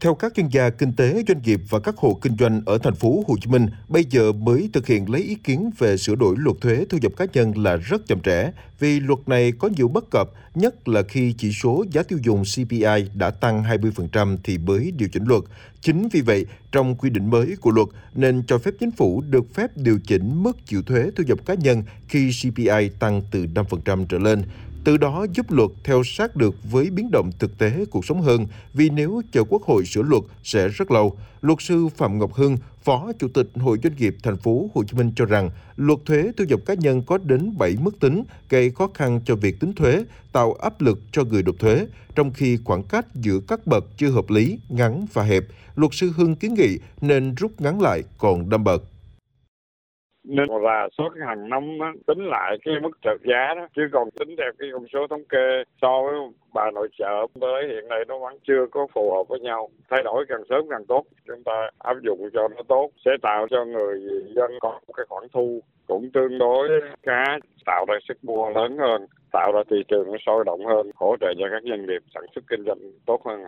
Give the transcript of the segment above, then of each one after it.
Theo các chuyên gia kinh tế, doanh nghiệp và các hộ kinh doanh ở thành phố Hồ Chí Minh, bây giờ mới thực hiện lấy ý kiến về sửa đổi luật thuế thu nhập cá nhân là rất chậm trễ, vì luật này có nhiều bất cập, nhất là khi chỉ số giá tiêu dùng CPI đã tăng 20% thì mới điều chỉnh luật. Chính vì vậy, trong quy định mới của luật nên cho phép chính phủ được phép điều chỉnh mức chịu thuế thu nhập cá nhân khi CPI tăng từ 5% trở lên từ đó giúp luật theo sát được với biến động thực tế cuộc sống hơn, vì nếu chờ Quốc hội sửa luật sẽ rất lâu. Luật sư Phạm Ngọc Hưng, Phó Chủ tịch Hội Doanh nghiệp thành phố Hồ Chí Minh cho rằng, luật thuế thu nhập cá nhân có đến 7 mức tính, gây khó khăn cho việc tính thuế, tạo áp lực cho người nộp thuế, trong khi khoảng cách giữa các bậc chưa hợp lý, ngắn và hẹp. Luật sư Hưng kiến nghị nên rút ngắn lại còn đâm bậc nên rà soát hàng năm đó, tính lại cái mức trợ giá đó. Chứ còn tính theo cái con số thống kê so với bà nội trợ tới hiện nay nó vẫn chưa có phù hợp với nhau. Thay đổi càng sớm càng tốt. Chúng ta áp dụng cho nó tốt sẽ tạo cho người dân có một cái khoản thu cũng tương đối khá tạo ra sức mua lớn hơn tạo ra thị trường nó sôi động hơn hỗ trợ cho các doanh nghiệp sản xuất kinh doanh tốt hơn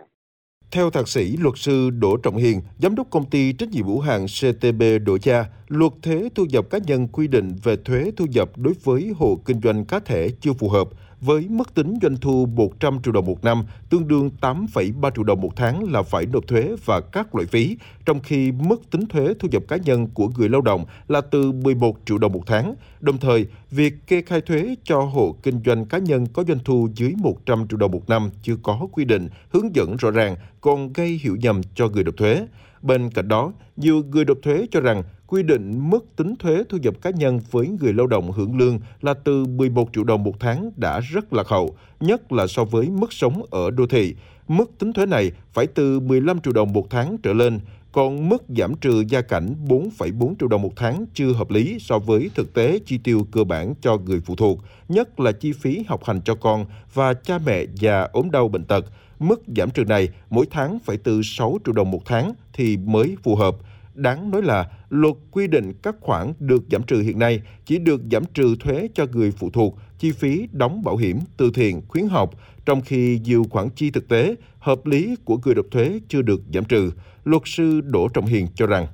theo thạc sĩ luật sư Đỗ Trọng Hiền, giám đốc công ty trách nhiệm hữu hạn CTB Đỗ Cha, luật thuế thu nhập cá nhân quy định về thuế thu nhập đối với hộ kinh doanh cá thể chưa phù hợp với mức tính doanh thu 100 triệu đồng một năm, tương đương 8,3 triệu đồng một tháng là phải nộp thuế và các loại phí, trong khi mức tính thuế thu nhập cá nhân của người lao động là từ 11 triệu đồng một tháng. Đồng thời, việc kê khai thuế cho hộ kinh doanh cá nhân có doanh thu dưới 100 triệu đồng một năm chưa có quy định, hướng dẫn rõ ràng, còn gây hiểu nhầm cho người nộp thuế. Bên cạnh đó, nhiều người nộp thuế cho rằng quy định mức tính thuế thu nhập cá nhân với người lao động hưởng lương là từ 11 triệu đồng một tháng đã rất lạc hậu, nhất là so với mức sống ở đô thị. Mức tính thuế này phải từ 15 triệu đồng một tháng trở lên, còn mức giảm trừ gia cảnh 4,4 triệu đồng một tháng chưa hợp lý so với thực tế chi tiêu cơ bản cho người phụ thuộc, nhất là chi phí học hành cho con và cha mẹ già ốm đau bệnh tật. Mức giảm trừ này mỗi tháng phải từ 6 triệu đồng một tháng thì mới phù hợp. Đáng nói là luật quy định các khoản được giảm trừ hiện nay chỉ được giảm trừ thuế cho người phụ thuộc, chi phí đóng bảo hiểm, từ thiện, khuyến học, trong khi nhiều khoản chi thực tế hợp lý của người nộp thuế chưa được giảm trừ. Luật sư Đỗ Trọng Hiền cho rằng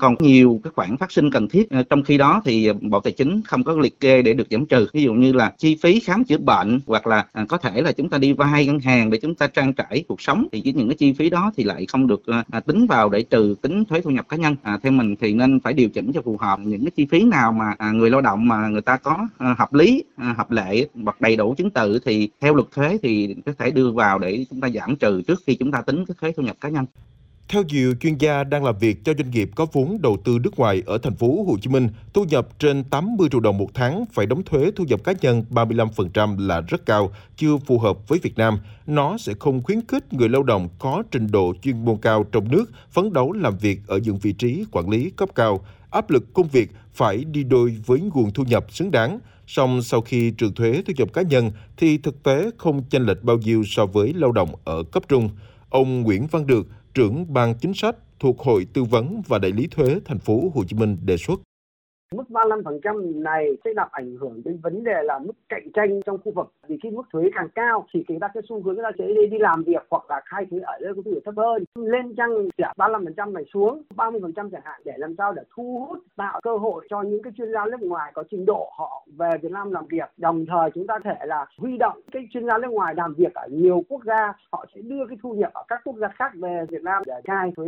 còn nhiều cái khoản phát sinh cần thiết ờ, trong khi đó thì bộ tài chính không có liệt kê để được giảm trừ. Ví dụ như là chi phí khám chữa bệnh hoặc là ờ, có thể là chúng ta đi vay ngân hàng để chúng ta trang trải cuộc sống thì những cái chi phí đó thì lại không được ờ, à, tính vào để trừ tính thuế thu nhập cá nhân. À, theo mình thì nên phải điều chỉnh cho phù hợp những cái chi phí nào mà à, người lao động mà người ta có hợp lý hợp lệ hoặc đầy đủ chứng từ thì theo luật thuế thì có thể đưa vào để chúng ta giảm trừ trước khi chúng ta tính cái thuế thu nhập cá nhân theo nhiều chuyên gia đang làm việc cho doanh nghiệp có vốn đầu tư nước ngoài ở thành phố Hồ Chí Minh, thu nhập trên 80 triệu đồng một tháng phải đóng thuế thu nhập cá nhân 35% là rất cao, chưa phù hợp với Việt Nam. Nó sẽ không khuyến khích người lao động có trình độ chuyên môn cao trong nước phấn đấu làm việc ở những vị trí quản lý cấp cao. Áp lực công việc phải đi đôi với nguồn thu nhập xứng đáng. Song sau khi trừ thuế thu nhập cá nhân thì thực tế không chênh lệch bao nhiêu so với lao động ở cấp trung. Ông Nguyễn Văn Được, trưởng ban chính sách thuộc Hội Tư vấn và Đại lý thuế thành phố Hồ Chí Minh đề xuất. Mức 35% này sẽ làm ảnh hưởng đến vấn đề là mức cạnh tranh trong khu vực. Vì khi mức thuế càng cao thì người ta sẽ xu hướng người ta sẽ đi, đi làm việc hoặc là khai thuế ở nơi có thu nhập thấp hơn. Lên chăng giảm 35% này xuống 30% chẳng hạn để làm sao để thu hút tạo cơ hội cho những cái chuyên gia nước ngoài có trình độ họ về Việt Nam làm việc. Đồng thời chúng ta thể là huy động cái chuyên gia nước ngoài làm việc ở nhiều quốc gia, họ sẽ đưa cái thu nhập ở các quốc gia khác về Việt Nam để khai thuế